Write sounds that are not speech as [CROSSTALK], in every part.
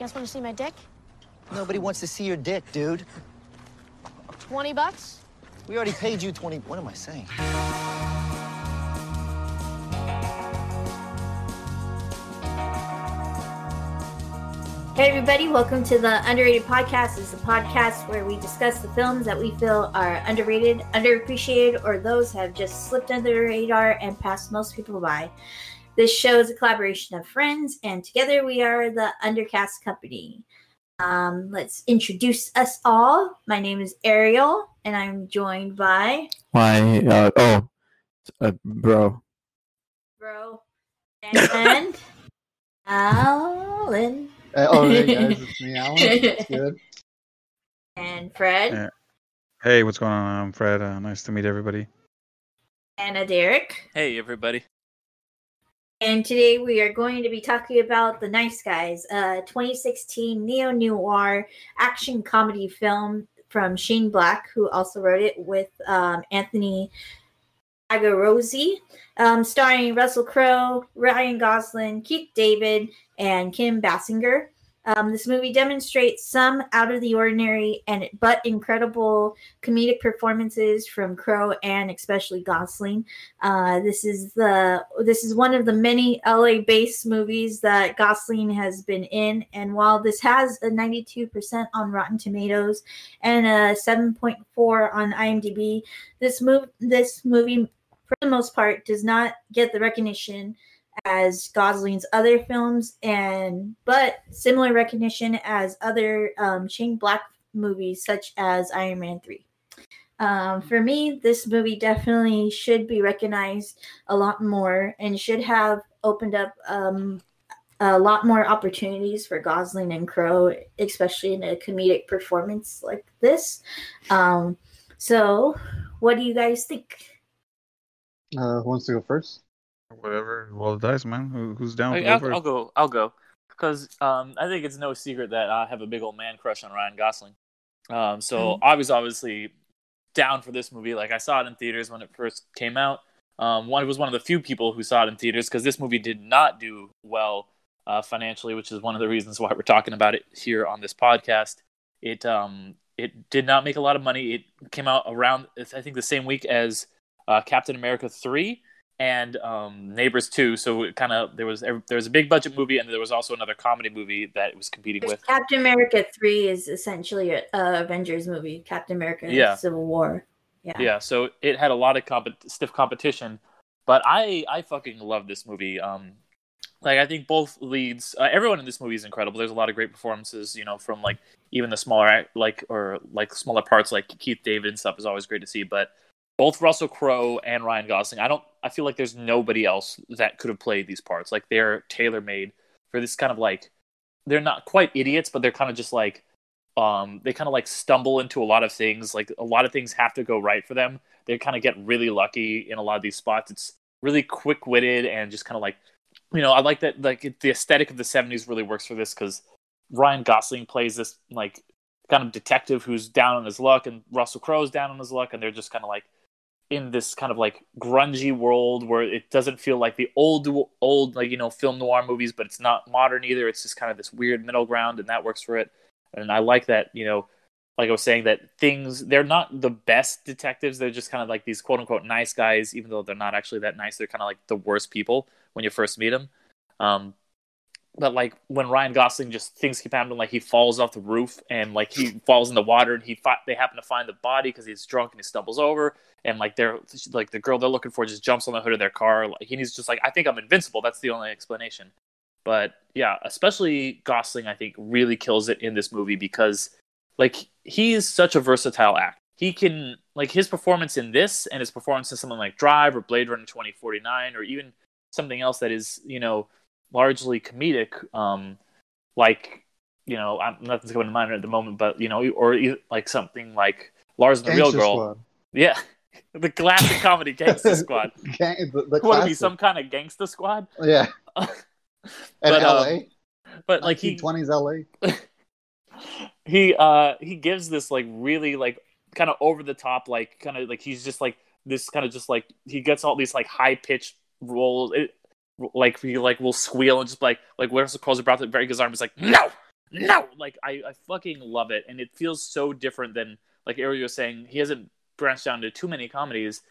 guys want to see my dick? Nobody wants to see your dick, dude. 20 bucks? We already paid you 20. What am I saying? Hey, everybody, welcome to the Underrated Podcast. This is a podcast where we discuss the films that we feel are underrated, underappreciated, or those have just slipped under the radar and passed most people by. This show is a collaboration of friends, and together we are the Undercast Company. Um, let's introduce us all. My name is Ariel, and I'm joined by Why? Uh, oh, uh, bro. Bro and [LAUGHS] Alan Uh, oh, hey [LAUGHS] guys, it's me, Alan. It's good. and Fred Yeah. Hey, what's going on? I'm Fred. Uh, nice to meet everybody. and a Derek. Hey, everybody. And today we are going to be talking about The Nice Guys, a 2016 neo noir action comedy film from Shane Black, who also wrote it with um, Anthony Bagarozzi, um, starring Russell Crowe, Ryan Gosling, Keith David, and Kim Basinger. Um, this movie demonstrates some out of the ordinary and but incredible comedic performances from Crowe and especially Gosling. Uh, this is the this is one of the many LA based movies that Gosling has been in, and while this has a 92% on Rotten Tomatoes and a 7.4 on IMDb, this move this movie for the most part does not get the recognition as Gosling's other films, and but similar recognition as other um, Shane Black movies such as Iron Man Three. Um, for me, this movie definitely should be recognized a lot more and should have opened up um, a lot more opportunities for Gosling and Crowe, especially in a comedic performance like this. Um, so, what do you guys think? Uh, who wants to go first? Whatever. Roll the dice, man. Who, who's down? I, to I'll, go I'll go. I'll go. Because um, I think it's no secret that I have a big old man crush on Ryan Gosling. Um, so I was obviously down for this movie. Like I saw it in theaters when it first came out. Um, one was one of the few people who saw it in theaters because this movie did not do well uh, financially, which is one of the reasons why we're talking about it here on this podcast. It um, it did not make a lot of money. It came out around I think the same week as uh, Captain America three and um, Neighbors two. So it kind of there was there was a big budget movie and there was also another comedy movie that it was competing with. Captain America 3 is essentially a, a Avengers movie, Captain America Yeah. Civil War. Yeah. Yeah, so it had a lot of comp- stiff competition, but I I fucking love this movie. Um, like I think both leads, uh, everyone in this movie is incredible. There's a lot of great performances, you know, from like even the smaller like or like smaller parts like Keith David and stuff is always great to see. But both Russell Crowe and Ryan Gosling, I don't, I feel like there's nobody else that could have played these parts. Like they're tailor made for this kind of like, they're not quite idiots, but they're kind of just like um they kind of like stumble into a lot of things. Like a lot of things have to go right for them. They kind of get really lucky in a lot of these spots. It's really quick-witted and just kind of like you know i like that like the aesthetic of the 70s really works for this because ryan gosling plays this like kind of detective who's down on his luck and russell crowe's down on his luck and they're just kind of like in this kind of like grungy world where it doesn't feel like the old old like you know film noir movies but it's not modern either it's just kind of this weird middle ground and that works for it and I like that, you know, like I was saying, that things they're not the best detectives. They're just kind of like these quote unquote nice guys, even though they're not actually that nice. They're kind of like the worst people when you first meet them. Um, but like when Ryan Gosling just things keep happening, like he falls off the roof and like he falls in the water, and he fi- they happen to find the body because he's drunk and he stumbles over, and like they're like the girl they're looking for just jumps on the hood of their car. Like he's just like, I think I'm invincible. That's the only explanation. But yeah, especially Gosling, I think really kills it in this movie because like he is such a versatile act. He can like his performance in this and his performance in something like Drive or Blade Runner 2049 or even something else that is you know largely comedic, um, like you know I'm, nothing's coming to mind at the moment, but you know or like something like Lars and the Real Girl. Squad. Yeah, [LAUGHS] the classic comedy Gangster [LAUGHS] Squad. Gang, the, the What would be some kind of gangster squad? [LAUGHS] Yeah. And But, um, LA. But like he 20s LA. he uh he gives this like really like kind of over the top like kind of like he's just like this kind of just like he gets all these like high pitched roles. it, like he like will squeal and just like like where's the calls about it very his arm is like no no, like I, I fucking love it, and it feels so different than like Ariel was saying. He hasn't branched down to too many comedies,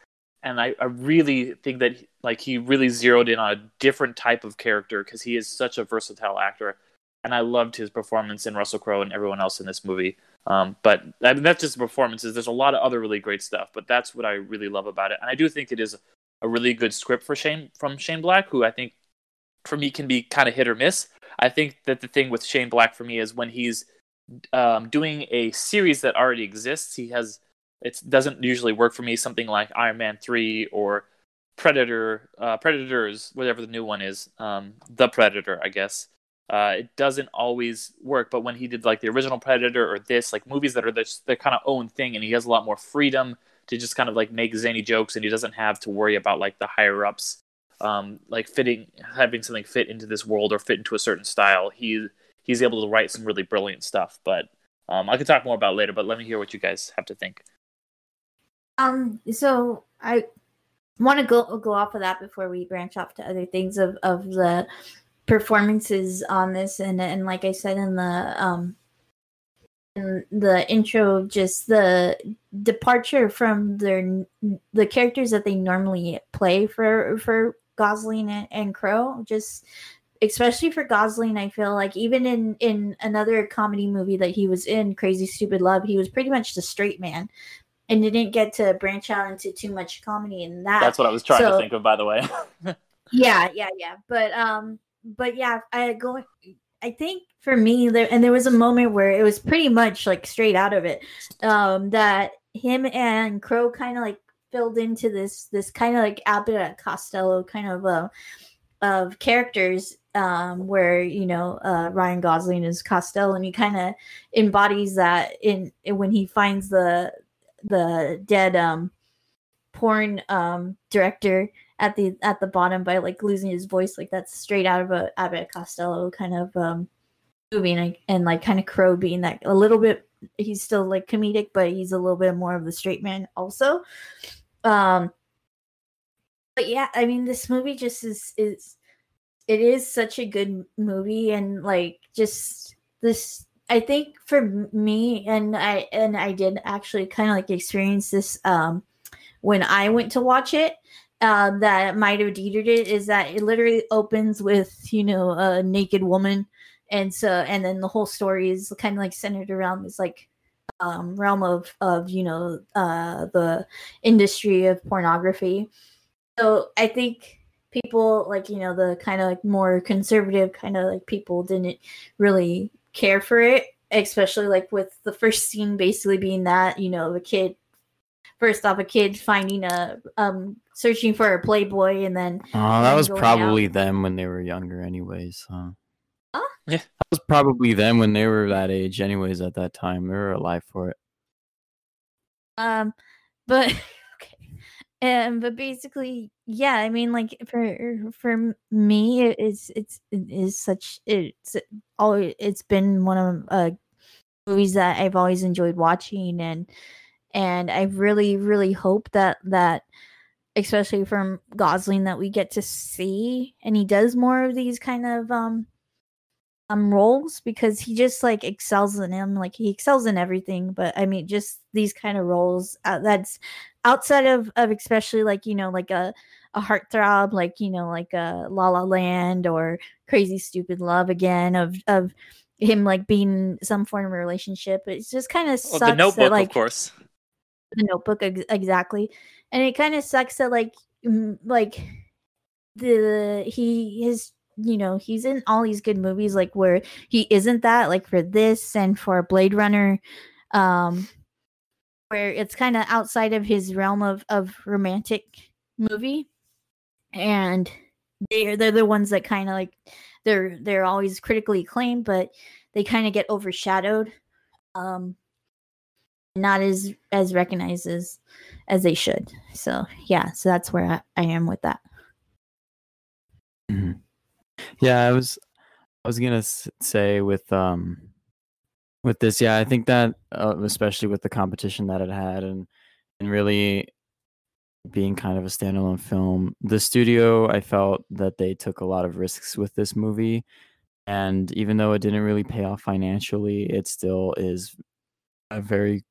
and I, I really think that like he really zeroed in on a different type of character because he is such a versatile actor, and I loved his performance in Russell Crowe and everyone else in this movie. Um, but I mean, that's just the performances. There's a lot of other really great stuff, but that's what I really love about it, and I do think it is a really good script for Shane from Shane Black, who I think for me can be kind of hit or miss. I think that the thing with Shane Black for me is when he's um, doing a series that already exists, he has it doesn't usually work for me. Something like Iron Man three or Predator, uh, Predators, whatever the new one is, um, the Predator, I guess. Uh, it doesn't always work, but when he did like the original Predator or this, like movies that are this, kind of own thing, and he has a lot more freedom to just kind of like make zany jokes, and he doesn't have to worry about like the higher ups um, like fitting having something fit into this world or fit into a certain style. He he's able to write some really brilliant stuff. But um, I could talk more about later. But let me hear what you guys have to think. Um. So I want to go go off of that before we branch off to other things of of the performances on this and and like I said in the um in the intro just the departure from their the characters that they normally play for for Gosling and, and Crowe. Just especially for Gosling, I feel like even in in another comedy movie that he was in, Crazy Stupid Love, he was pretty much the straight man. And didn't get to branch out into too much comedy in that. That's what I was trying So- to think of, by the way. [LAUGHS] yeah yeah yeah but um but yeah i go i think for me there and there was a moment where it was pretty much like straight out of it um that him and crowe kind of like filled into this this kind of like abbott costello kind of uh of characters um where you know uh ryan gosling is costello and he kind of embodies that in, in when he finds the the dead um porn um director at the at the bottom by like losing his voice like that's straight out of a Abbott Costello kind of um movie and, like- and like kind of Crowe being that a little bit he's still like comedic but he's a little bit more of the straight man also. Um but yeah I mean this movie just is is it is such a good movie and like just this I think for me and I and I did actually kind of like experience this um when I went to watch it um, that might have deterred it is that it literally opens with you know a naked woman. And so and then the whole story is kind of like centered around this like um, realm of of you know uh, the industry of pornography. So i think people like you know the kind of like more conservative kind of like people didn't really care for it especially like with the first scene basically being that you know the kid first off a kid finding a um searching for a playboy and then Oh, that was probably out. them when they were younger, anyways. Huh? Huh? Yeah. That was probably them when they were that age, anyways. At that time, they were alive for it. um but [LAUGHS] okay um but basically yeah i mean like for for me it is it's it is such it's always it's been one of uh movies that i've always enjoyed watching and and i really really hope that that especially from gosling that we get to see and he does more of these kind of um um roles because he just like excels in him like he excels in everything but i mean just these kind of roles uh, that's outside of of especially like you know like a a heartthrob like you know like a la la land or crazy stupid love again of of him like being some form of relationship it's just kind of Well, sucks the Notebook, that like of course. The notebook ex- exactly and it kind of sucks that like like the he is you know he's in all these good movies like where he isn't that like for this and for blade runner um where it's kind of outside of his realm of of romantic movie and they're they're the ones that kind of like they're they're always critically acclaimed but they kind of get overshadowed um not as as recognized as as they should. So yeah so that's where i, I am with that. Mhm. Yeah, I was I was gonna say with um with this, yeah, I think that uh, especially with the competition that it had and and really being kind of a standalone film, the studio I felt that they took a lot of risks with this movie, and even though it didn't really pay off financially, it still is a very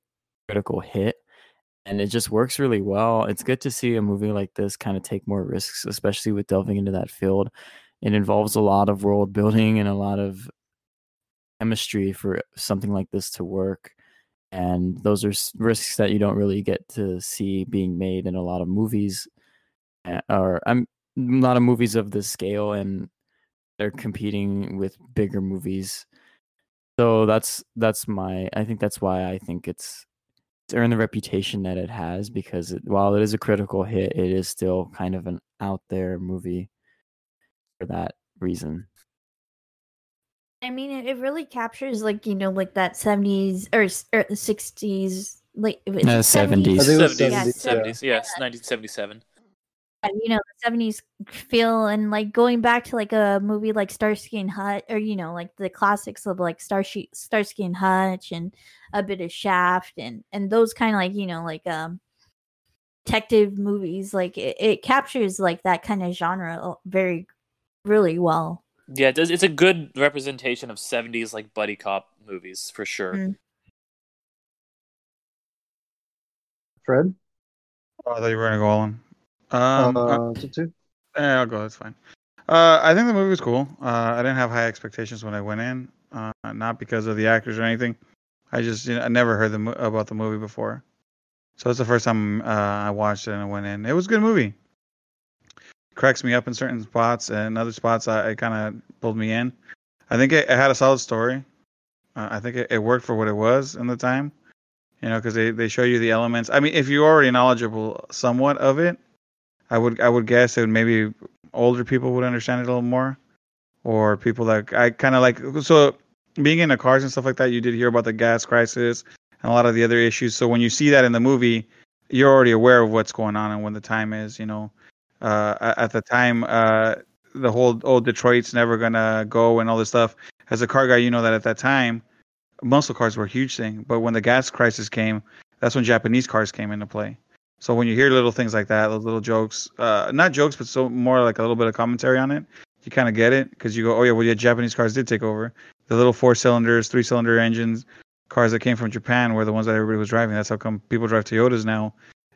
critical hit and it just works really well. It's good to see a movie like this kind of take more risks, especially with delving into that field. It involves a lot of world building and a lot of chemistry for something like this to work. And those are risks that you don't really get to see being made in a lot of movies, uh, or um, a lot of movies of this scale, and they're competing with bigger movies. So that's that's my. I think that's why I think it's it's earned the reputation that it has because it, while it is a critical hit, it is still kind of an out there movie for that reason. I mean, it, it really captures like you know, like that seventies or, s- or sixties, like if Uh, 70s. I think it was 70s, 70s, yeah. 70s, yes, 1977. uh, you know, the seventies feel and like going back to like a movie like Starsky and Hutch, or you know, like the classics of like Starsky Starsky and Hutch and a bit of Shaft and and those kind of like you know like um detective movies. Like it, it captures like that kind of genre very really well. Yeah, it does, it's a good representation of 70s like buddy cop movies for sure. Mm. Fred? Oh, I thought you were gonna go all in. Um, uh, uh, two, yeah, I'll go. That's fine. Uh, I think the movie was cool. Uh, I didn't have high expectations when I went in, uh, not because of the actors or anything. I just you know, I never heard the, mo- about the movie before, so it's the first time uh, I watched it and I went in. It was a good movie. Cracks me up in certain spots, and other spots I, it kind of pulled me in. I think it, it had a solid story. Uh, I think it, it worked for what it was in the time. You know, because they, they show you the elements. I mean, if you're already knowledgeable somewhat of it, I would I would guess that maybe older people would understand it a little more, or people that I kind of like. So being in the cars and stuff like that, you did hear about the gas crisis and a lot of the other issues. So when you see that in the movie, you're already aware of what's going on and when the time is. You know, uh, at the time, uh, the whole oh Detroit's never gonna go and all this stuff. As a car guy, you know that at that time, muscle cars were a huge thing. But when the gas crisis came, that's when Japanese cars came into play. So when you hear little things like that, those little jokes, uh, not jokes, but so more like a little bit of commentary on it, you kind of get it because you go, oh yeah, well yeah, Japanese cars did take over. The little four cylinders, three cylinder engines, cars that came from Japan were the ones that everybody was driving. That's how come people drive Toyotas now,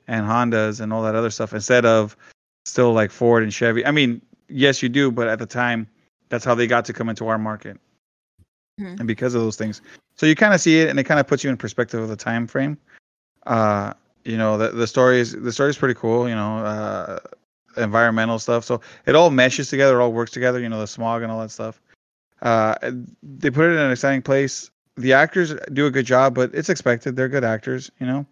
and Hondas and all that other stuff instead of still like Ford and Chevy. I mean, yes, you do, but at the time, that's how they got to come into our market, Mhm. and because of those things, so you kind of see it, and it kind of puts you in perspective of the time frame. Uh, you know, the the story is the story is pretty cool. You know, uh, environmental stuff. So it all meshes together, it all works together. You know, the smog and all that stuff. Uh, they put it in an exciting place. The actors do a good job, but it's expected. They're good actors. You know,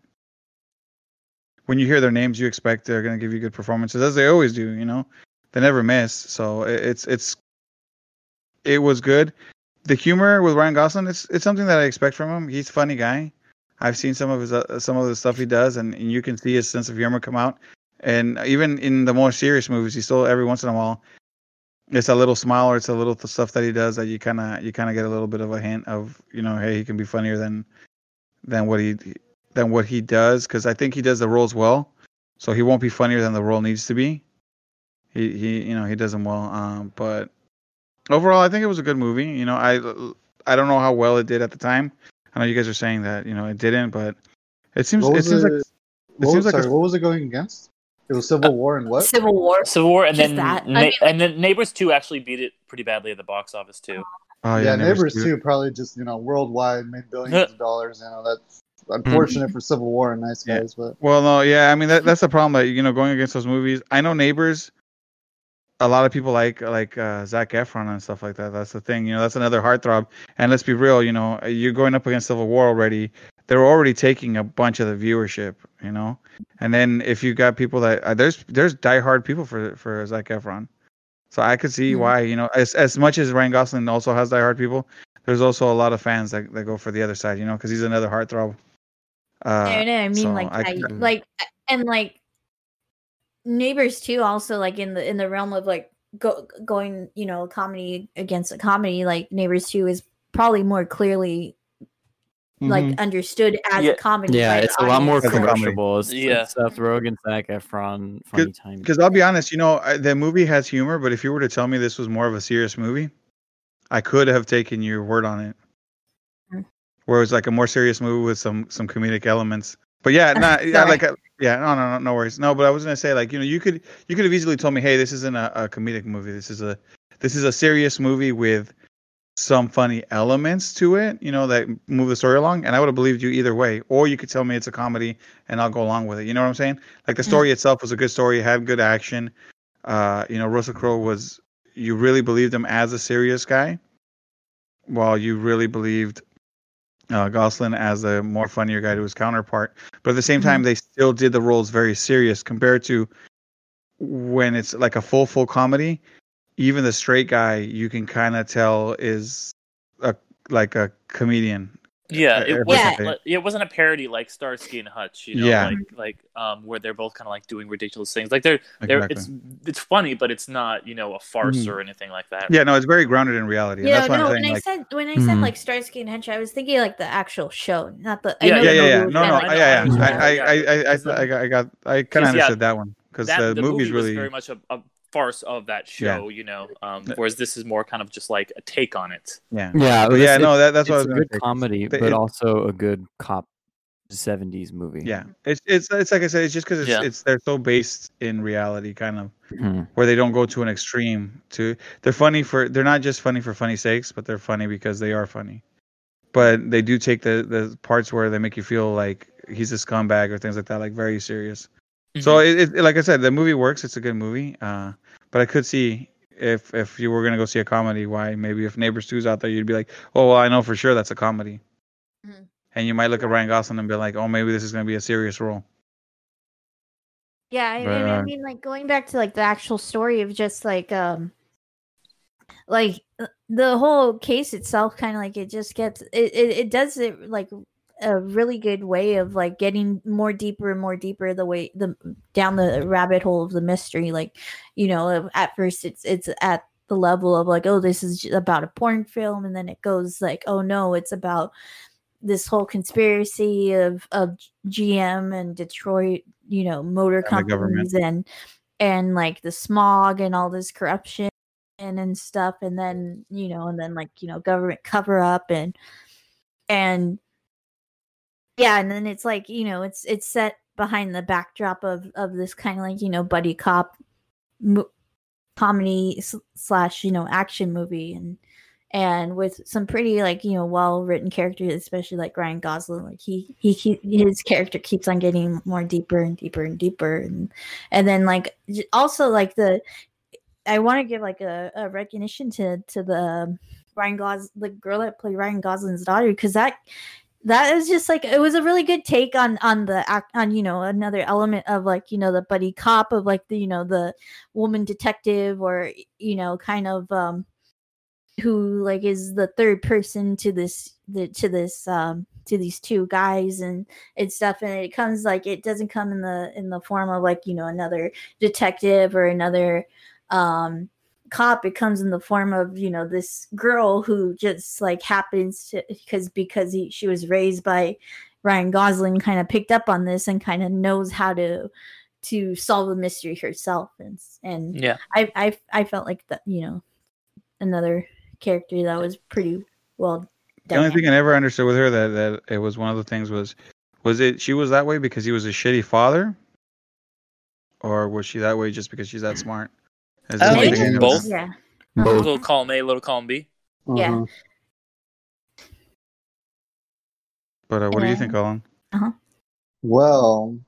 when you hear their names, you expect they're going to give you good performances, as they always do. You know, they never miss. So it- it's it's it was good. The humor with Ryan Gosling, it's it's something that I expect from him. He's a funny guy. I've seen some of his uh, some of the stuff he does, and, and you can see his sense of humor come out. And even in the more serious movies, he still every once in a while, it's a little smile or it's a little stuff that he does that you kind of you kind of get a little bit of a hint of you know hey he can be funnier than than what he than what he does because I think he does the roles well, so he won't be funnier than the role needs to be. He he you know he does them well. Um, but overall, I think it was a good movie. You know, I I don't know how well it did at the time. I know you guys are saying that you know it didn't, but it seems it was seems like it- it What, seems was, like sorry, a, what was it going against? It was Civil uh, War and what? Civil War. Civil War, and Just then that. I Na- mean, and then Neighbors Two actually beat it pretty badly at the box office too. oh, yeah, Neighbors two. 2 probably just, you know, worldwide made billions [LAUGHS] of dollars. You know, that's unfortunate mm-hmm. for Civil War and Nice Yeah. Guys, but Well, no, yeah, I mean that that's the problem that you know going against those movies. I know Neighbors. A lot of people like like uh, Zac Efron and stuff like that. That's the thing, you know. That's another heartthrob. And let's be real, you know, you're going up against Civil War already. They're already taking a bunch of the viewership, you know. And then if you got people that uh, there's there's diehard people for for Zac Efron, so I could see Mhm. why, you know, as as much as Ryan Gosling also has diehard people, there's also a lot of fans that, that go for the other side, you know, because he's another heartthrob. Uh, I know. I mean, so like, I I, like, and like, neighbors too. Also, like in the in the realm of like go, going, you know, comedy against a comedy. Like neighbors two is probably more clearly like Mhm. understood as Yeah. a comedy. Yeah, by it's a lot more As a audience. comedy. commercial. It's, Yeah. it's Seth Rogen, Zac Efron, funny time. Because I'll be honest, you know, I- the movie has humor, but if you were to tell me this was more of a serious movie, I could have taken your word on it. Mm. Where it was like a more serious movie with some some comedic elements. But yeah, [LAUGHS] not yeah, like uh, yeah, no, no, no, no worries. No, but I was gonna say like you know you could you could have easily told me, hey, this isn't a, a comedic movie. This is a this is a serious movie with some funny elements to it, you know, that move the story along, and I would have believed you either way. Or you could tell me it's a comedy, and I'll go along with it. You know what I'm saying? Like the story itself was a good story, it had good action. Uh, you know, Russell Crowe was you really believed him as a serious guy, while you really believed uh, Gosling as a more funnier guy to his counterpart. But at the same time, they still did the roles very serious compared to when it's like a full full comedy. Even the straight guy, you can kind of tell is a like a comedian. Yeah, it wasn't. yeah. like- it wasn't a parody like Starsky and Hutch. You know, Yeah. like like um where they're both kind of like doing ridiculous things. Like they're they're Exactly. it's it's funny, but it's not you know a farce Mhm. or anything like that. Yeah, no, it's very grounded in reality. and You that's no, when saying I said when I said Mhm. like Starsky and Hutch, I was thinking like the actual show, not the. I Yeah, know yeah, yeah, yeah. No, no, like- yeah, Yeah, yeah. I, I. I, I, I, I got, I kind of Because, yeah, understood that one because the, the movie's movie was really, very much a, a farce of that show. You know, um, whereas this is more kind of just like a take on it. yeah, Yeah, But it's- yeah, no, that, that's what I was a gonna good say. comedy, The- but it- also a good cop '70s movie. Yeah, it's it's it's like I said, it's just because it's Yeah. it's they're so based in reality, kind of Mhm. where they don't go to an extreme. To they're funny for they're not just funny for funny sakes, but they're funny because they are funny. But they do take the the parts where they make you feel like he's a scumbag or things like that, like very serious. So Mm-hmm. it, it like I said, the movie works. It's a good movie. Uh, but I could see if if you were gonna go see a comedy, why maybe if Neighbors Two's out there, you'd be like, oh well, I know for sure that's a comedy. Mhm. And you might look at Ryan Gosling and be like, oh maybe this is gonna be a serious role. Yeah, I, But, and I uh, mean, like going back to like the actual story of just like um, like uh, the whole case itself, kind of like it just gets it, it it does it like a really good way of like getting more deeper and more deeper the way the down the rabbit hole of the mystery. Like you know, at first it's it's at the level of like oh this is about a porn film, and then it goes like oh no, it's about this whole conspiracy of of GM and Detroit, you know, motor And companies and and like the smog and all this corruption and and stuff and then you know and then like you know government cover up and and yeah and then it's like you know it's it's set behind the backdrop of of this kind of like you know buddy cop mo- comedy slash you know action movie and and with some pretty like you know well written characters especially like ryan gosling like he he his character keeps on getting more deeper and deeper and deeper and and then like also like the i want to give like a, a recognition to to the um, ryan gos the girl that played ryan gosling's daughter because that that is just like it was a really good take on on the act on you know another element of like you know the buddy cop of like the you know the woman detective or you know kind of um who like is the third person to this the to this um to these two guys and and stuff. And it comes like it doesn't come in the in the form of like you know another detective or another um cop it comes in the form of you know this girl who just like happens to because because he, she was raised by Ryan Gosling kind of picked up on this and kind of knows how to to solve the mystery herself and and Yeah. I I I felt like that you know another character that was pretty well The only thing I never understood with her that that it was one of the things was was it she was that way because he was a shitty father, or was she that way just because she's that smart? Is I this think something it's that both. yeah Both. Little column A, little column B. Yeah. Mhm. But uh, what do you Yeah. think, Colin? Well,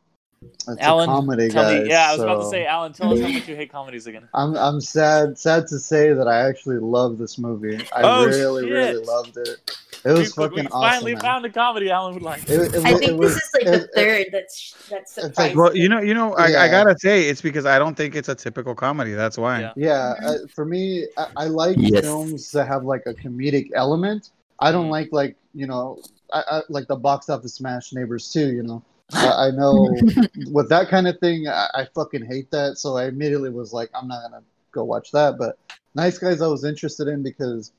it's Alan, a comedy, tell guys. me. Yeah, I was about to say, Alan, tell us how much you hate comedies again. [LAUGHS] I'm I'm sad sad to say that I actually love this movie. I Oh, really really loved it. It was we, fucking we awesome. finally man. found a comedy Alan would like. It, it, I think it this was, is like the it- it- third that's that's like- Well, you know, you know, I, I gotta say it's because I don't think it's a typical comedy. That's why. Yeah. Yeah, uh, for me, I, I like Yes. films that have like a comedic element. I don't Mhm. like like you know, I, I like the box office smash Neighbors too. You know, I, I [LAUGHS] know with that kind of thing, I, I fucking hate that. So I immediately was like, I'm not gonna go watch that. But Nice Guys, I was interested in because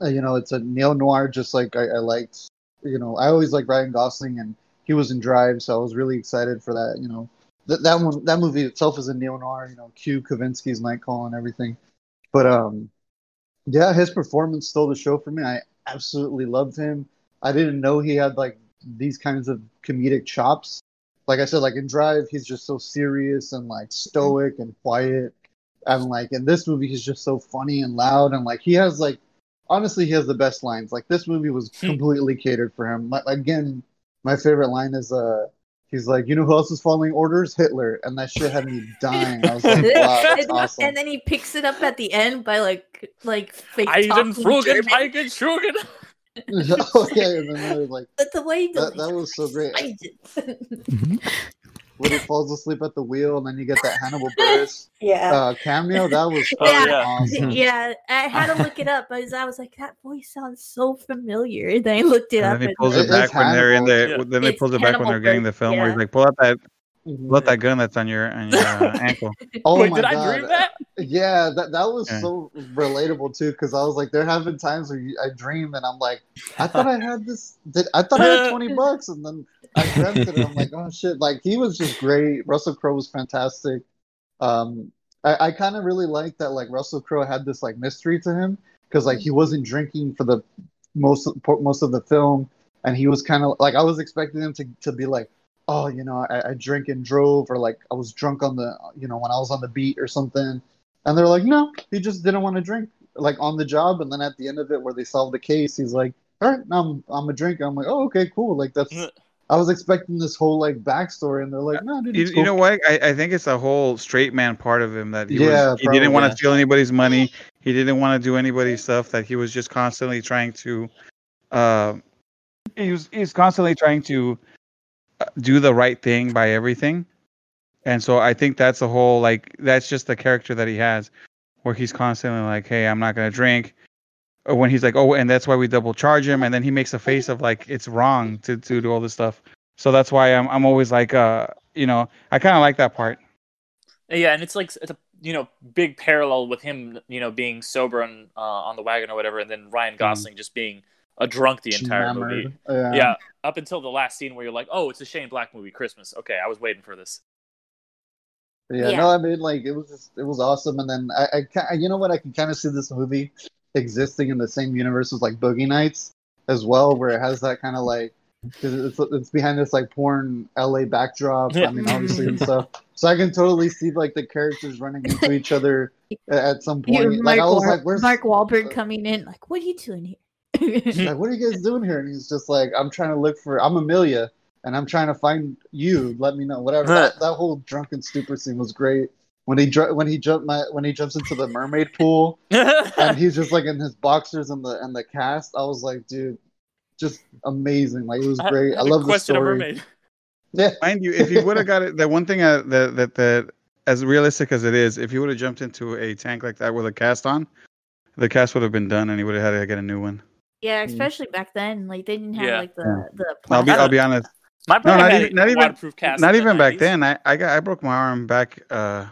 you know it's a neo noir, just like I, I liked. You know, I always like Ryan Gosling, and he was in Drive, so I was really excited for that. You know, that that one that movie itself is a neo noir. You know, Q Kavinsky's Night Call and everything. But um, Yeah, his performance stole the show for me. I absolutely loved him. I didn't know he had like these kinds of comedic chops. Like I said, like in Drive, he's just so serious and like stoic and quiet. And like in this movie, he's just so funny and loud. And like he has like, honestly, he has the best lines. Like this movie was completely catered for him. Like, again, my favorite line is uh, he's like, you know who else is following orders? Hitler. And that shit had me dying. I was like, [LAUGHS] wow, that's and, awesome. and then he picks it up at the end by like like fake Eisen, talking Frugen, German. Feigen, Schugen. [LAUGHS] okay, and then there's like But the way that, that was so great. Eisen. when he falls asleep at the wheel, and then you get that Hannibal Buress yeah. uh, cameo. That was [LAUGHS] yeah. awesome. [LAUGHS] Yeah, I had to look it up because I was like, that voice sounds so familiar. And then I looked it And up. then he and- pulls It- it back it's when they're in Hannibal. the. Then they It's pulls it back when they're getting the Buress, film. Where he's like, pull out that, Mhm. pull that gun that's on your on your uh, [LAUGHS] ankle. Oh Wait, my did god! I dream that? Yeah, that that was Yeah. so relatable too. Because I was like, there have been times where you, I dream and I'm like, I thought I had this. Did I thought I had twenty [LAUGHS] bucks, and then I dreamt it. And I'm like, oh shit! Like he was just great. Russell Crowe was fantastic. Um, I, I kind of really liked that. Like Russell Crowe had this like mystery to him because like he wasn't drinking for the most most of the film, and he was kind of like I was expecting him to to be like oh, you know, I, I drink and drove, or like I was drunk on the, you know, when I was on the beat or something. And they're like, no, he just didn't want to drink, like on the job. And then at the end of it, where they solve the case, he's like, all right, now I'm, I'm a drinker. I'm like, oh, okay, cool. Like that's, I was expecting this whole like backstory, and they're like, no, dude, You, it's you know what? I, I think it's a whole straight man part of him that he Yeah, was. He didn't want probably. to steal anybody's money. He didn't want to do anybody's stuff. That he was just constantly trying to. Uh, he was he's constantly trying to uh, do the right thing by everything, and so I think that's the whole like that's just the character that he has, where he's constantly like, hey, I'm not gonna drink. Or when he's like, oh, and that's why we double charge him, and then he makes a face of like it's wrong to to do all this stuff. So that's why I'm I'm always like, uh, you know, I kind of like that part. Yeah, and it's like it's a you know big parallel with him you know being sober on uh, on the wagon or whatever, and then Ryan Gosling just being a drunk the entire movie. Enamored. Yeah, up until the last scene where you're like, oh, it's a Shane Black movie, Christmas. Okay, I was waiting for this. Yeah, Yeah. no, I mean, like it was just, it was awesome, and then I, I, you know what, I can kind of see this movie existing in the same universe as like Boogie Nights as well, where it has that kind of like, cause it's it's behind this like porn LA backdrop. I mean, obviously and [LAUGHS] stuff. So I can totally see like the characters running into each other at some You- point. Like Mark, I was Wa- like, "Where's Mark Wahlberg coming in? Like, what are you doing here? Like, what are you guys [LAUGHS] doing here?" And he's just like, "I'm trying to look for. I'm Amelia, and I'm trying to find you. Let me know. Whatever." that, that whole drunken stupor scene was great. When he dr- when he jumped my when he jumps into the mermaid pool [LAUGHS] and he's just like in his boxers and the and the cast, I was like, dude, just amazing. Like it was great. I, have a love the story. [LAUGHS] Yeah, Mind you, if he would have got it, the one thing uh, that that that as realistic as it is, if he would have jumped into a tank like that with a cast on, the cast would have been done, and he would have had to get a new one. Yeah, especially back then, like they didn't have Yeah. like the Yeah. the. I'll be I'll be honest. My No, brother not had even- not even- waterproof cast. Not in the even back 90s. then. I I got I broke my arm back uh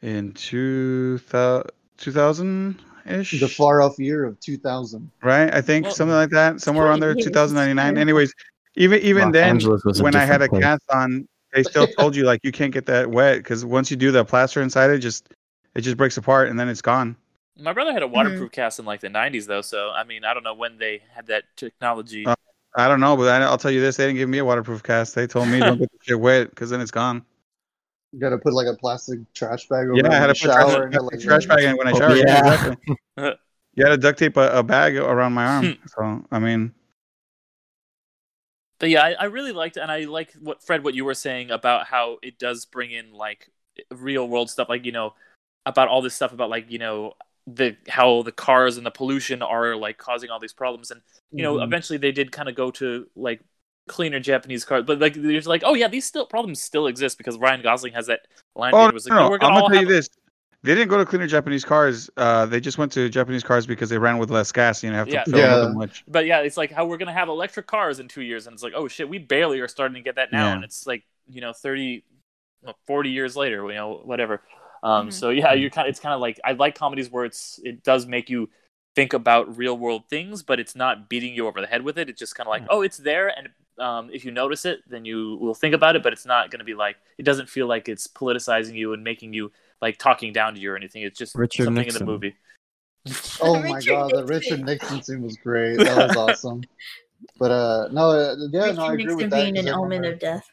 in two thousand ish. the far off year of 2000. right? I think Well, something like that, somewhere around there, years, 2099. Anyways, even even Los then, Angeles was a when I had a different place. cast on, they still [LAUGHS] told you like you can't get that wet because once you do the plaster inside it, just it just breaks apart and then it's gone. My brother had a Mm-hmm. waterproof cast in like the 90s, though. So I mean, I don't know when they had that technology. Uh, I don't know, but I, I'll tell you this: they didn't give me a waterproof cast. They told me don't get [LAUGHS] the shit wet because then it's gone. You got to put like a plastic trash bag over Yeah, I had in to the put shower. trash, and you're like, trash bag in when I [LAUGHS] Oh. Yeah, yeah. exactly. [LAUGHS] You had to duct tape a, a bag around my arm. so I mean, But yeah, I, I really liked, and I like what Fred, what you were saying about how it does bring in like real world stuff, like you know, about all this stuff about like you know the how the cars and the pollution are like causing all these problems, and you know, Mhm. eventually they did kind of go to like cleaner Japanese cars, but like there's like, oh yeah, these still problems still exist because Ryan Gosling has that line. oh it was like, no, no, no, we're I'm gonna gonna tell have you this: they didn't go to cleaner Japanese cars. Uh, they just went to Japanese cars because they ran with less gas. You know, have to Yeah. fill Yeah. them much. But yeah, it's like how we're gonna have electric cars in two years, and it's like, oh shit, we barely are starting to get that now, Yeah. and it's like you know, 30, 40 years later, you know, whatever. Um, Mhm. So yeah, you're kind. Of, It's kind of like I like comedies where it's it does make you think about real world things, but it's not beating you over the head with it. It's just kind of like, oh, it's there, and um, if you notice it, then you will think about it. But it's not going to be like it doesn't feel like it's politicizing you and making you like talking down to you or anything. It's just Richard something Nixon. in the movie. [LAUGHS] Oh my Richard god, the Richard Nixon scene was great. That was awesome. But uh, no, uh, yeah, Richard no, I agree Nixon with that. being an omen of death.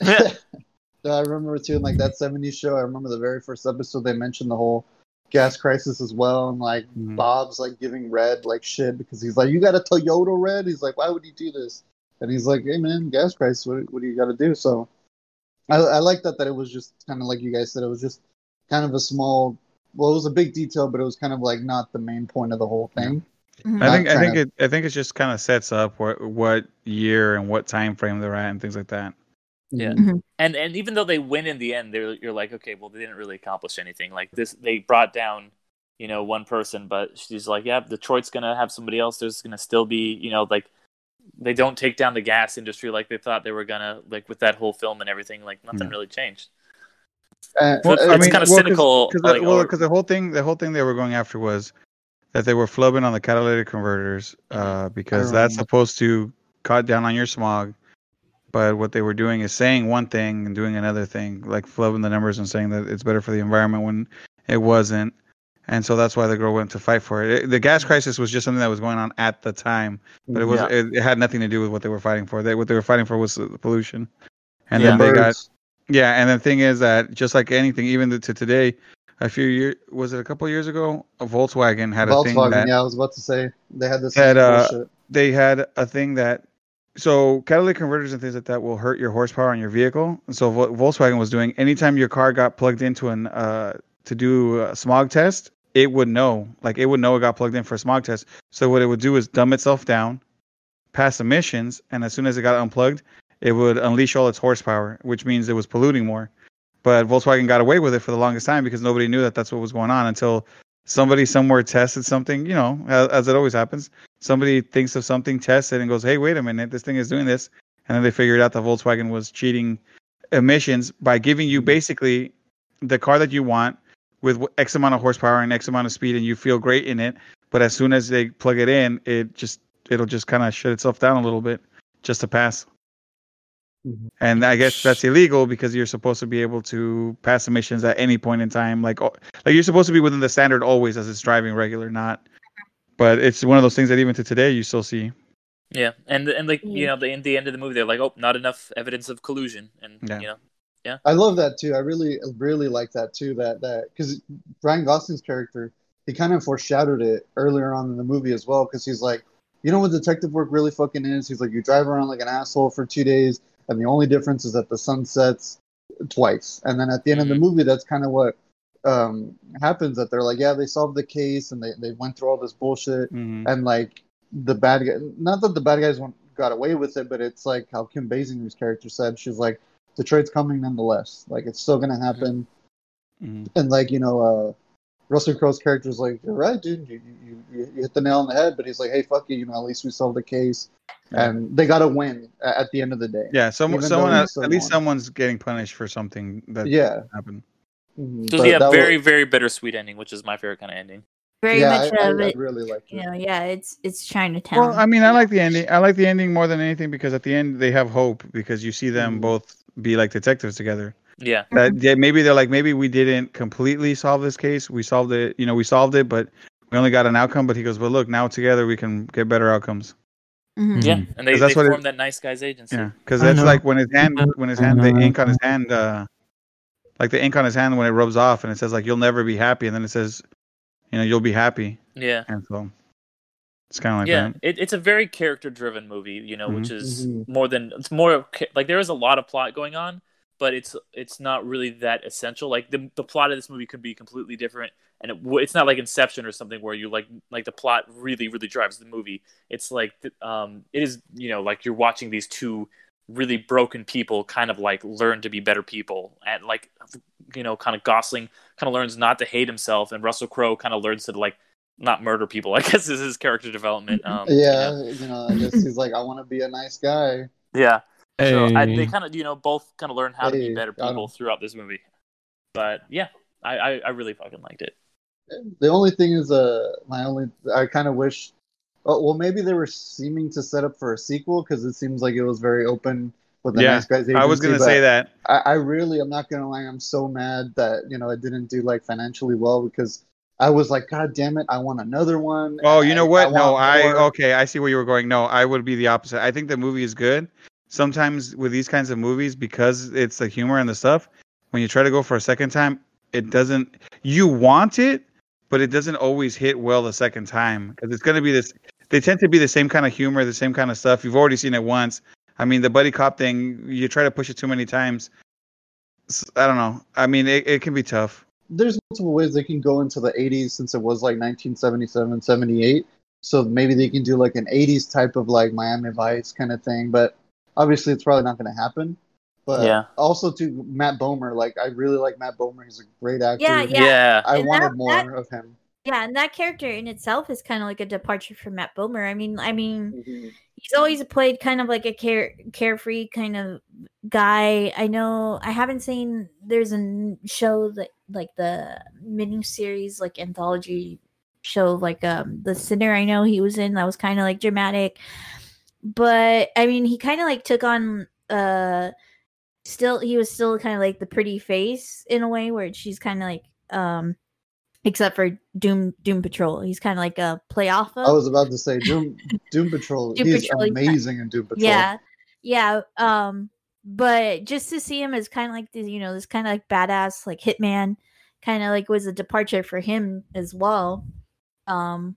[LAUGHS] [LAUGHS] Yeah, I remember too in like that '70s show. I remember the very first episode they mentioned the whole gas crisis as well, and like Mhm. Bob's like giving Red like shit because he's like, "You got a Toyota Red?" He's like, "Why would you do this?" And he's like, "Hey man, gas crisis. What, what do you got to do?" So I, I like that that it was just kind of like you guys said. It was just kind of a small. Well, it was a big detail, but it was kind of like not the main point of the whole thing. Mhm. I think I think trying it I think it just kind of sets up what what year and what time frame they're at and things like that. Yeah. Mhm. and and even though they win in the end, they're you're like, okay, well, they didn't really accomplish anything. Like this, they brought down, you know, one person, but she's like, yeah, Detroit's gonna have somebody else. There's gonna still be, you know, like they don't take down the gas industry like they thought they were gonna, like with that whole film and everything. Like nothing Yeah. really changed. And- Well, and- it's kinda cynical, Because like, well, 'cause the whole thing the whole thing they were going after was that they were flubbing on the catalytic converters uh, because that's supposed to cut down on your smog. But what they were doing is saying one thing and doing another thing, like flubbing the numbers and saying that it's better for the environment when it wasn't. And so that's why the girl went to fight for it. it the gas crisis was just something that was going on at the time, but it was Yeah. it, it had nothing to do with what they were fighting for. They, what they were fighting for was the pollution. And Yeah. then they got Birds. yeah, and the thing is that just like anything, even to today, a few years was it a couple years ago, a Volkswagen had a thing Volkswagen, that yeah, I was about to say they had this Had, uh, bullshit. they had a thing that so catalytic converters and things like that will hurt your horsepower on your vehicle. And so Vol- Volkswagen was doing anytime your car got plugged into an uh to do a smog test, it would know, like it would know it got plugged in for a smog test. So what it would do is dumb itself down, pass emissions, and as soon as it got unplugged, it would unleash all its horsepower, which means it was polluting more. But Volkswagen got away with it for the longest time because nobody knew that that's what was going on until somebody somewhere tested something, you know, as, as it always happens. Somebody thinks of something, tests it, and goes, hey, wait a minute, this thing is doing this. And then they figured out that Volkswagen was cheating emissions by giving you basically the car that you want with X amount of horsepower and X amount of speed, and you feel great in it. But as soon as they plug it in, it just it'll just kind of shut itself down a little bit just to pass. Mhm. And I guess that's illegal because you're supposed to be able to pass emissions at any point in time. Like, like you're supposed to be within the standard always as it's driving regular, not. But it's one of those things that even to today you still see. Yeah, and and like you know, the, in the end of the movie, they're like, oh, not enough evidence of collusion, and Yeah. you know, yeah. I love that too. I really, really like that too. That that because Brian Gosling's character, he kind of foreshadowed it earlier on in the movie as well. Because he's like, you know what detective work really fucking is? He's like, you drive around like an asshole for two days, and the only difference is that the sun sets twice, and then at the end of the mm-hmm. movie, that's kind of what um happens. That they're like, yeah, they solved the case, and they they went through all this bullshit, Mm-hmm. and like the bad guy not that the bad guys went, got away with it but it's like how kim basinger's character said she's like detroit's coming nonetheless. Like it's still gonna happen. Hmm and like you know uh russell crowe's character's like you're right dude. You, you, you, hit the nail on the head. But he's like hey fuck you. You know at least we solved the case. And they gotta win at the end of the day. Yeah, some, someone he at, least someone's getting punished for something that yeah. happened. Mhm. so But yeah, very was- very bittersweet ending, which is my favorite kind of ending. Very yeah much I, I, of I it. really like You know, yeah, it's it's Chinatown. Well, I mean, I like the ending. I like the ending more than anything because at the end they have hope because you see them Mhm. both be like detectives together. Yeah, That yeah, maybe they're like maybe we didn't completely solve this case. We solved it. You know, we solved it, but we only got an outcome. But he goes, but look, now together we can get better outcomes. Mhm. yeah, Mhm. and they, 'Cause they that's what it- formed that nice guys agency. Yeah, because I that's like when his hand, when his hand, the ink on his hand, uh, like the ink on his hand when it rubs off and it says like you'll never be happy, and then it says, you know, you'll be happy, Yeah. and so it's kind of like yeah, that. it, it's a very character-driven movie, you know, which is Mhm. more than it's more like there is a lot of plot going on, but it's it's not really that essential. Like the the plot of this movie could be completely different, and it, it's not like Inception or something where you like like the plot really really drives the movie. It's like um it is you know like you're watching these two really broken people kind of like learn to be better people and like you know kind of Gosling kind of learns not to hate himself and Russell Crowe kind of learns to like not murder people. [LAUGHS] I guess is his character development. Um, you [LAUGHS] yeah know. you know i guess he's like i want to be a nice guy Yeah. So I, they kind of, you know, both kind of learn how to be better people throughout this movie. But yeah, I, I, I really fucking liked it. The only thing is, uh, my only, I kind of wish, oh, well, maybe they were seeming to set up for a sequel because it seems like it was very open with the Yeah, nice guys. I was gonna say that. I, I really, I'm not gonna lie, I'm so mad that you know it didn't do like financially well because I was like, God damn it, I want another one. Oh, you know I- what? no, want I more. okay. I see where you were going. No, I would be the opposite. I think the movie is good. Sometimes with these kinds of movies, because it's the humor and the stuff, when you try to go for a second time, it doesn't. You want it, but it doesn't always hit well the second time because it's going to be this. They tend to be the same kind of humor, the same kind of stuff. You've already seen it once. I mean, the buddy cop thing. You try to push it too many times. I don't know. I mean, it, it can be tough. There's multiple ways they can go into the 80s since it was like 1977, 78. So maybe they can do like an 80s type of like Miami Vice kind of thing. But obviously, it's probably not going to happen. But Yeah. also to Matt Bomer, like I really like Matt Bomer. He's a great actor. Yeah, Yeah. yeah. I And wanted that- more that- of him. Yeah, and that character in itself is kind of like a departure from Matt Bomer. I mean, I mean, he's always played kind of like a care carefree kind of guy. I know I haven't seen there's a show that like the mini series like anthology show like um the sinner I know he was in that was kind of like dramatic. But I mean he kind of like took on uh still he was still kind of like the pretty face in a way where she's kind of like um except for Doom Doom Patrol. He's kind of like a play off of. I was about to say Doom [LAUGHS] Doom Patrol. Doom he's Patrol, he's amazing in Doom Patrol. Yeah, yeah. Um, but just to see him as kind of like this, you know, this kind of like badass, like hitman, kind of like was a departure for him as well. Um,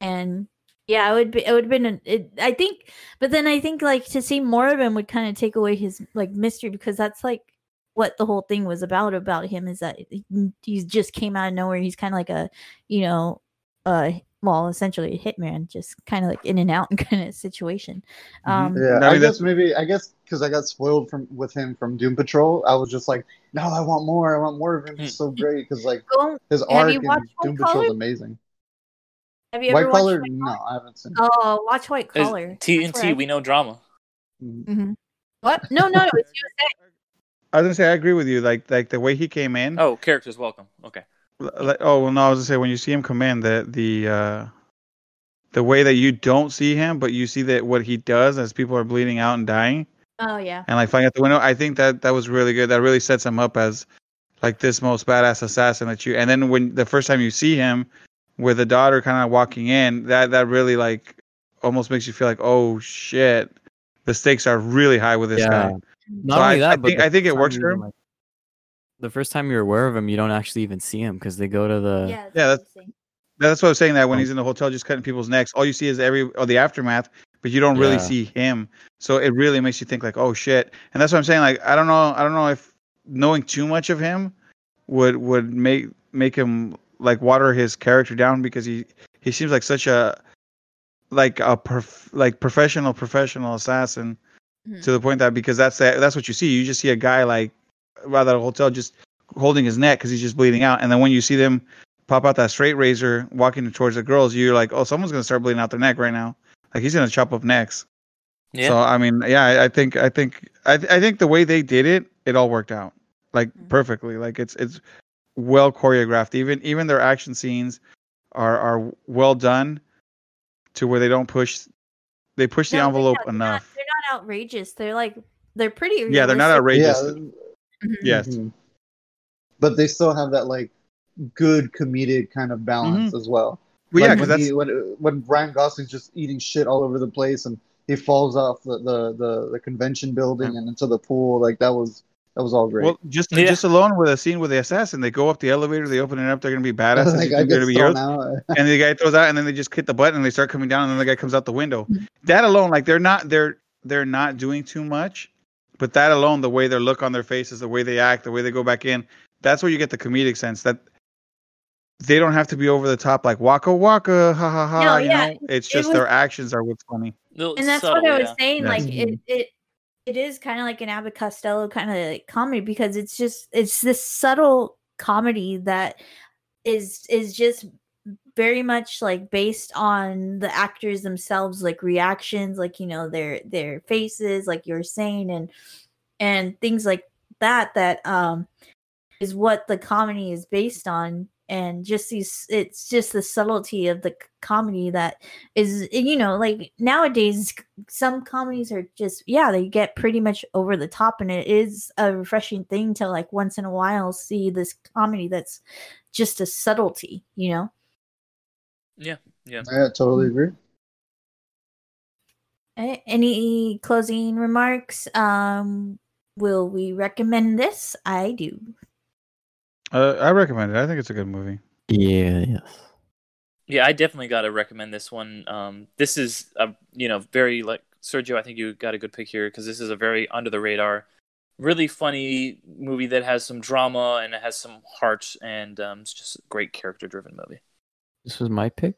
and yeah, it would be, it would have been, an, it, I think, but then I think like to see more of him would kind of take away his like mystery because that's like what the whole thing was about about him is that he he's just came out of nowhere. He's kind of like a, you know, uh, well, essentially a hitman, just kind of like in and out [LAUGHS] kind of situation. Mhm. Um, Yeah, I I mean, guess maybe I guess because I got spoiled from with him from Doom Patrol, I was just like, no, I want more. I want more of him. He's so great because like Go, his Have arc in Doom Patrol is amazing. have you White ever Collar, watched? White Collar? no, I haven't seen. it. Oh, watch White Collar. That's TNT, where I- we know drama. Mm-hmm. What? No, no, no. It's [LAUGHS] USA. I was gonna say I agree with you. Like like the way he came in. Oh, characters welcome. Okay. Like- oh well, no, I was gonna say when you see him come in, the the uh, the way that you don't see him, but you see that what he does as people are bleeding out and dying, Oh yeah. and like flying out the window. I think that that was really good. That really sets him up as like this most badass assassin that you. And then when the first time you see him with the daughter kind of walking in, that that really like almost makes you feel like oh shit, the stakes are really high with this Yeah. guy. Not So only I- that, I but think- the I think it works for him. like- the first time you're aware of him, you don't actually even see him because they go to the Yeah. Yeah, that's what I'm saying. That's what I was saying. That when Um, he's in the hotel, just cutting people's necks, all you see is every or the aftermath, but you don't really Yeah. see him. So it really makes you think like, oh shit. And that's what I'm saying. Like I don't know. I don't know if knowing too much of him would would make make him like water his character down because he he seems like such a like a prof, like professional professional assassin Mhm. to the point that because that's that that's what you see. You just see a guy like rather at a hotel just holding his neck because he's just bleeding out, and then when you see them pop out that straight razor walking towards the girls, you're like, oh, someone's gonna start bleeding out their neck right now. Like he's gonna chop up necks. Yeah. So I mean, yeah, I, I think I think I, th- I think the way they did it, it all worked out like Mhm. perfectly. Like it's it's well choreographed. Even even their action scenes are are well done to where they don't push they push the No, they're envelope they're enough. They're not outrageous. They're like they're pretty. Yeah, they're not outrageous. Yeah, Mhm. Yes. mhm. but they still have that like good comedic kind of balance as well. Well, yeah, because when, that's he, when when Ryan Gosling's just eating shit all over the place and he falls off the the, the, the convention building and into the pool, like that was that was all great. well, just Yeah. just alone with a scene with the assassin. They go up the elevator, they open it up. They're gonna be badasses. [LAUGHS] like, I they're get gonna be thrown heroes, out. and the guy throws out, and then they just hit the button, and they start coming down, and then the guy comes out the window. That alone, like they're not they're they're not doing too much, but that alone, the way they look on their faces, the way they act, the way they go back in, that's where you get the comedic sense that. They don't have to be over the top like waka waka ha ha ha. No, you yeah, know, it's it just was- their actions are what's funny. And that's subtle, what I was yeah. saying. Yes. Like it, it, it is kind of like an Abbott Costello kind of like comedy because it's just it's this subtle comedy that is is just very much like based on the actors themselves, like reactions, like you know their their faces, like you're saying, and and things like that. That um is what the comedy is based on and just these it's just the subtlety of the comedy that is you know like nowadays some comedies are just yeah they get pretty much over the top and it is a refreshing thing to like once in a while see this comedy that's just a subtlety you know Yeah. Yeah, I totally agree. Any closing remarks um will we recommend this i do Uh, I recommend it. I think it's a good movie. Yeah, yes. Yeah, I definitely got to recommend this one. Um, this is a you know very like Sergio. I think you got a good pick here because this is a very under the radar, really funny movie that has some drama and it has some heart and um, it's just a great character driven movie. This was my pick.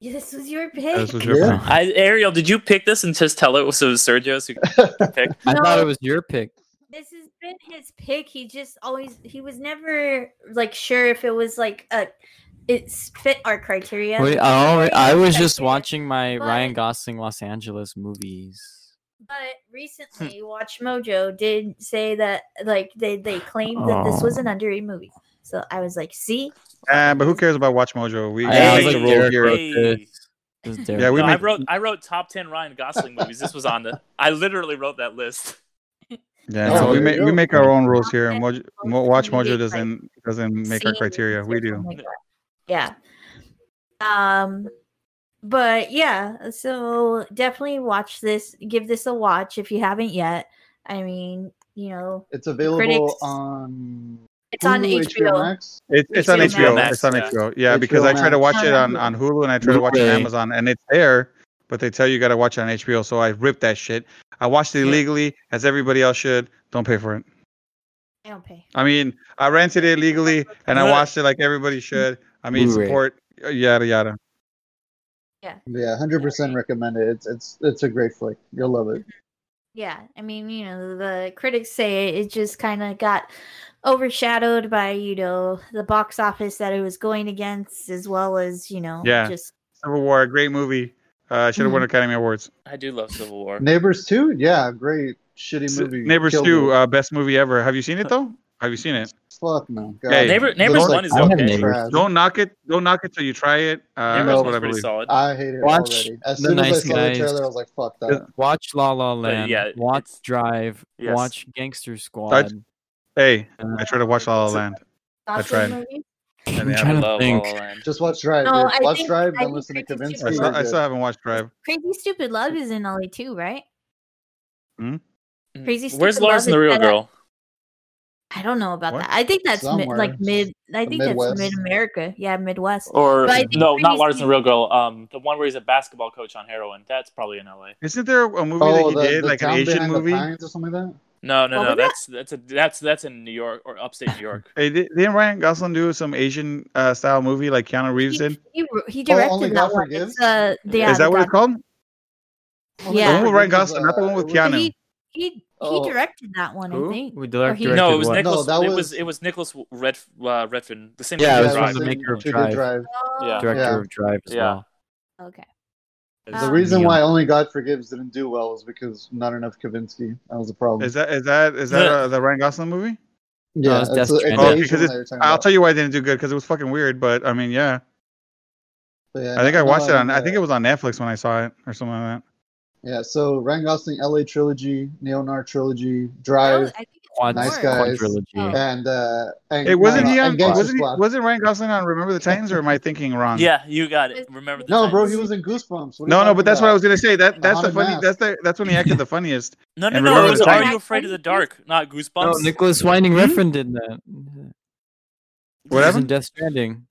yeah, this was your pick This was your Yeah. pick. I Ariel, did you pick this and just tell it was, it was Sergio's who [LAUGHS] picked? I thought it was your pick. this has been his pick. He just always he was never like sure if it was like a it's fit our criteria. Wait, It oh, was I was criteria, just [LAUGHS] watching my but- Ryan Gosling Los Angeles movies. But recently, Watch Mojo did say that like they they claimed that this oh. was an Oh. underrated movie. So I was like, see, Uh, but who cares about Watch Mojo? We I gotta like, the rule here. wrote Hey. this. This is Derek. Yeah, we no, I wrote I wrote top ten Ryan Gosling movies. This was on the. I literally wrote that list. [LAUGHS] Yeah, Oh, no, we make we make our own rules here. Yeah. Mojo, Watch Mojo doesn't doesn't make our criteria. We do. something like that. Yeah. Um but yeah, so definitely watch this. Give this a watch if you haven't yet. I mean, you know, It's available critics- on. It's on Hulu, HBO. Max. It's it's on HBO HBO. Max, It's on yeah. HBO. Yeah, HBO because I try to Max. watch it on, on Hulu and I try to watch it on Amazon and it's there, but they tell you you got to watch it on HBO. So I ripped that shit. I watched it Yeah. illegally, as everybody else should. Don't pay for it. I don't pay. I mean, I rented it legally and I watched it like everybody should. I mean, Blu-ray. support uh, yada yada. Yeah, hundred percent recommend it. It's it's it's a great flick. You'll love it. Yeah, I mean, you know, the critics say it just kind of got overshadowed by, you know, the box office that it was going against, as well as, you know, Yeah. just Civil War, a great movie. Uh, should have won Academy Awards. I do love Civil War. Neighbors two, yeah, great shitty S- movie. Neighbors Killed Two, uh, best movie ever. Have you seen it though? Have you seen it? Fuck no. God. Hey, Neighbor- Neighbors like one is okay. Neighbors. Don't knock it. Don't knock it till you try it. Uh, Neighbors that's was what I pretty believe. solid. I hate it Watch already. As The soon as I saw Guys. the trailer, I was like, "Fuck that." Watch La La Land. yeah, watch Drive. Yes. Watch Gangster Squad. Hey, Uh, I try to watch La La Land. I tried. movie. I'm they trying haven't- to think. La La Just watch Drive. No, dude. I watch think- Drive, I then think listen to Crazy Kavinsky. I, still, I still haven't watched Drive. Crazy Stupid Love is in LA too, right? Mm. Crazy Where's Stupid Lars Love and the Real Girl? I don't know about What? that. I think that's mid, like mid. I think Midwest. that's mid America. Yeah, Midwest. Or But I no, not Crazy Lars and the Real Girl. Um, the one where he's a basketball coach on heroin. That's probably in L.A. Isn't there a movie Oh, that he the, did, the like an Asian movie? or something like that. No, no, What no. was that? That's that's a that's that's in New York or upstate New York. Hey, did, didn't Ryan Gosling do some Asian uh, style movie like Keanu Reeves He, did? he, he Oh, Only directed God that one. Forgives? It's, uh, yeah, Is that the what it's called? Only Yeah. The one with Ryan Forgives is, Gosling, not the one with uh, Keanu. He he he Oh. directed that one. I think. We direct, he- no, it was what? Nicholas. that it was- was it was Nicholas Red uh, Redfin. The same. Yeah, guy it was the maker of Who did Drive. Drive. Yeah. Director Yeah. of Drive as Yeah. well. Oh, Okay. The Um, reason Neil. why Only God Forgives didn't do well was because not enough Kavinsky. That was the problem. Is that is that is that uh, the Ryan Gosling movie? yeah, it's it's, a- it's Oh, because it's, that you're talking I'll about. tell you why it didn't do good because it was fucking weird. But I mean, yeah, yeah, I think I no, watched it no, on. I uh, think it was on Netflix when I saw it or something like that. Yeah, so Ryan Gosling, LA trilogy, neo-noir trilogy, No, Drive, I think it's Quad, Nice more. guys. quadrilogy. Oh. and uh, and Hey, wasn't no, he no, on? Wasn't he, wasn't Ryan Gosling on Remember the Titans, or am I thinking wrong? Yeah, you got it. Remember the No, bro, he was in Goosebumps. What are you No, no, but that's what I was gonna say. That that's the funny. Mask. That's the that's when he acted the funniest. No, no, no. It was Are You Afraid of the Dark? Not Goosebumps. No, Nicholas Winding Refn did that. What was happened? in Death Stranding.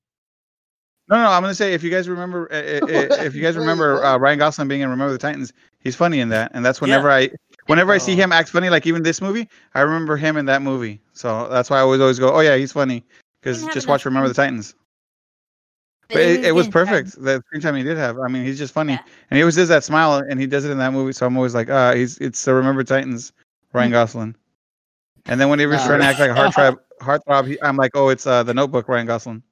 No, no, I'm gonna say if you guys remember, uh, uh, uh, if you guys [LAUGHS] remember uh, Ryan Gosling being in Remember the Titans, he's funny in that, and that's whenever I, whenever I see Oh. him act funny, like even this movie, I remember him in that movie. So that's why I always always go, oh yeah, he's funny, because just enough watch Remember the Titans. But it, it was perfect. The screen time he did have. I mean, he's just funny, Yeah. and he always does that smile, and he does it in that movie. So I'm always like, ah, he's it's the Remember Titans, Ryan Gosling. And then whenever he's Nah. trying to act like a [LAUGHS] heartthrob, heartthrob, he, I'm like, oh, it's uh, the Notebook, Ryan Gosling.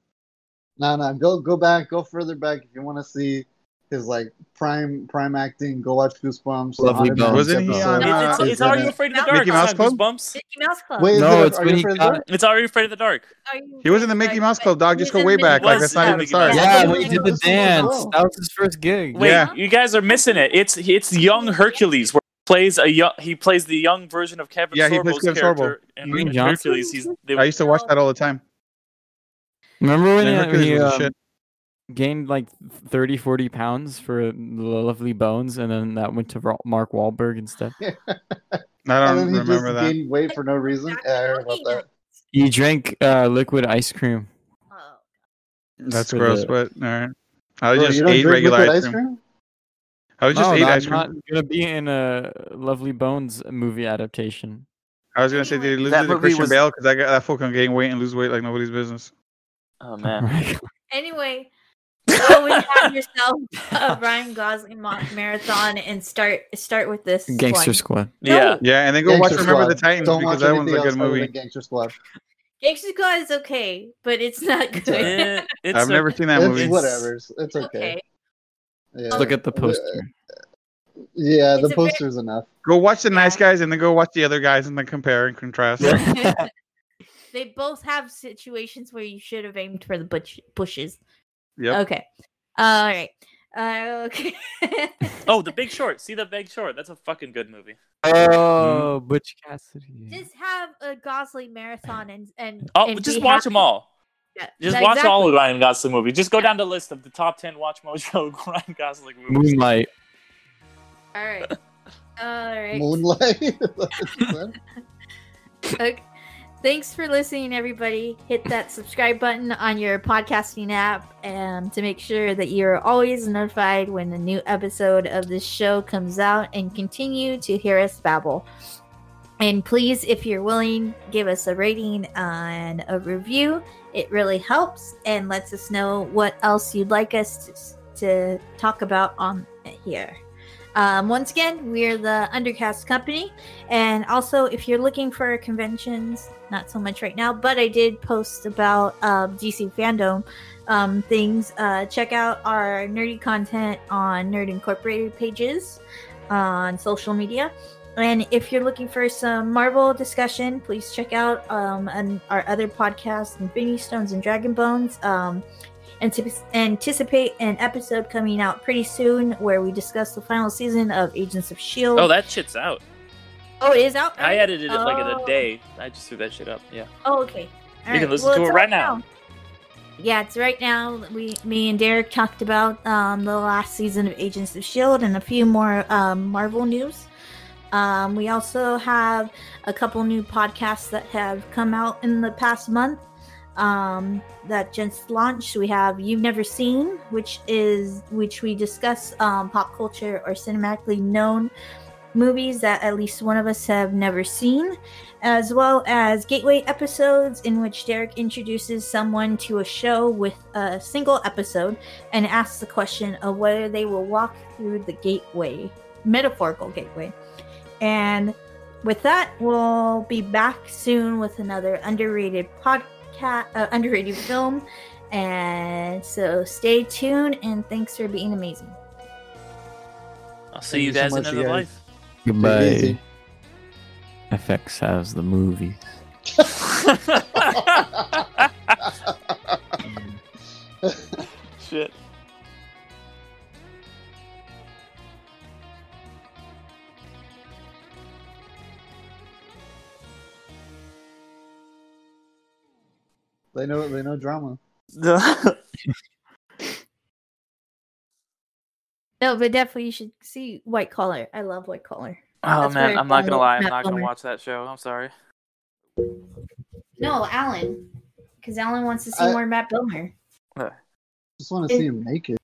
No, no, go go back, go further back if you want to see his like prime prime acting. Go watch Goosebumps. Lovely Bones. Wasn't he on, It's, uh, it's, He's it's Are in You it. Afraid of the Mickey Dark? Mouse It's not Club? Goosebumps. Mickey Mouse Club. Wait, No, it, it's are when you he afraid of the got- dark? It's Are You Afraid of the Dark? He was in the Mickey of Mouse Club, dog. Just go way back. Mickey Like, that's not even the start. Yeah, Yeah, I when he didn't the listen to the dance. That was his first gig. Wait, Yeah. you guys are missing it. It's it's young Hercules where he plays a young he plays the young version of Kevin Yeah, he plays Kevin character in Green in Hercules. He's they, I used to watch that all the time. Remember when And he, Hercules he was uh, shit. Gained like 30, 40 pounds for the Lovely Bones, and then that went to Mark Wahlberg instead? [LAUGHS] I don't then he remember just that. gained weight for no reason. Yeah, I heard about that. He drank uh, liquid ice cream. Oh. That's for gross, the- but all right. I Bro, just ate regular ice cream. I was just no, ate no, ice I'm cream. not gonna be in a Lovely Bones movie adaptation. I was gonna say, did he lose to Christian was- Bale? Because I got that fool can gain weight and lose weight like nobody's business. oh man. [LAUGHS] Anyway, go and have yourself a Ryan Gosling mo- marathon and start start with this Gangster one. Squad. Yeah. Yeah, and then go Gangster watch Remember the Squad. Titans Don't because watch that one's a good movie. Gangster Squad. Gangster Squad is okay, but it's not good. It- it's I've a- never seen that It's movie. Whatever. It's it's okay. okay. Yeah. Look at the Uh, poster. Yeah, It's the a very- poster's enough. Go watch the nice guys and then go watch the other guys and then compare and contrast. [LAUGHS] they both have situations where you should have aimed for the bush- bushes. Yep. Okay. All right. Uh, [LAUGHS] okay. Oh, The Big Short. See The Big Short. That's a fucking good movie. Oh, Butch Cassidy. Just have a Gosling marathon and and Oh, and just watch happy. them all. Yeah, Just that- watch all of Ryan Gosling movies. Just go down the list of the top ten Watch Mojo [LAUGHS] Ryan Gosling movies. Moonlight. All right. [LAUGHS] All right. Moonlight. Okay. Thanks for listening, everybody. Hit that subscribe button on your podcasting app and to make sure that you're always notified when the new episode of this show comes out and continue to hear us babble. And please, if you're willing, give us a rating and a review. It really helps and lets us know what else you'd like us to, to talk about on here. Um, once again, we're the Undercast Company. And also, if you're looking for conventions, not so much right now, but I did post about uh, DC fandom um, things. Uh, check out our nerdy content on Nerd Incorporated pages on social media. And if you're looking for some Marvel discussion, please check out um, an, our other podcast, Infinity Stones and Dragon Bones. Um, anticipate an episode coming out pretty soon where we discuss the final season of Agents of S.H.I.E.L.D. Oh, that shit's out. Oh, it is out. I edited it like in a Oh. day. I just threw that shit up. Yeah. Oh, okay. All You can listen Well, to it right now. Yeah, it's right now. We, me and Derek talked about um, the last season of Agents of Shield and a few more um, Marvel news. Um, we also have a couple new podcasts that have come out in the past month um, that just launched. We have You've Never Seen, which is which we discuss um, pop culture or cinematically known movies that at least one of us have never seen, as well as gateway episodes in which Derek introduces someone to a show with a single episode and asks the question of whether they will walk through the gateway, metaphorical gateway. And with that, we'll be back soon with another underrated podcast, uh, underrated film. And so stay tuned and thanks for being amazing. I'll see Thank you you so guys in another guys. life. Goodbye. FX has the movies. [LAUGHS] [LAUGHS] Shit. They know they know drama. [LAUGHS] No, but definitely you should see White Collar. I love White Collar. Oh That's man, I I'm not gonna lie. I'm Matt not gonna watch that show. I'm sorry. No, Alan. Because Alan wants to see I- more Matt Bomer. Just want to see him naked.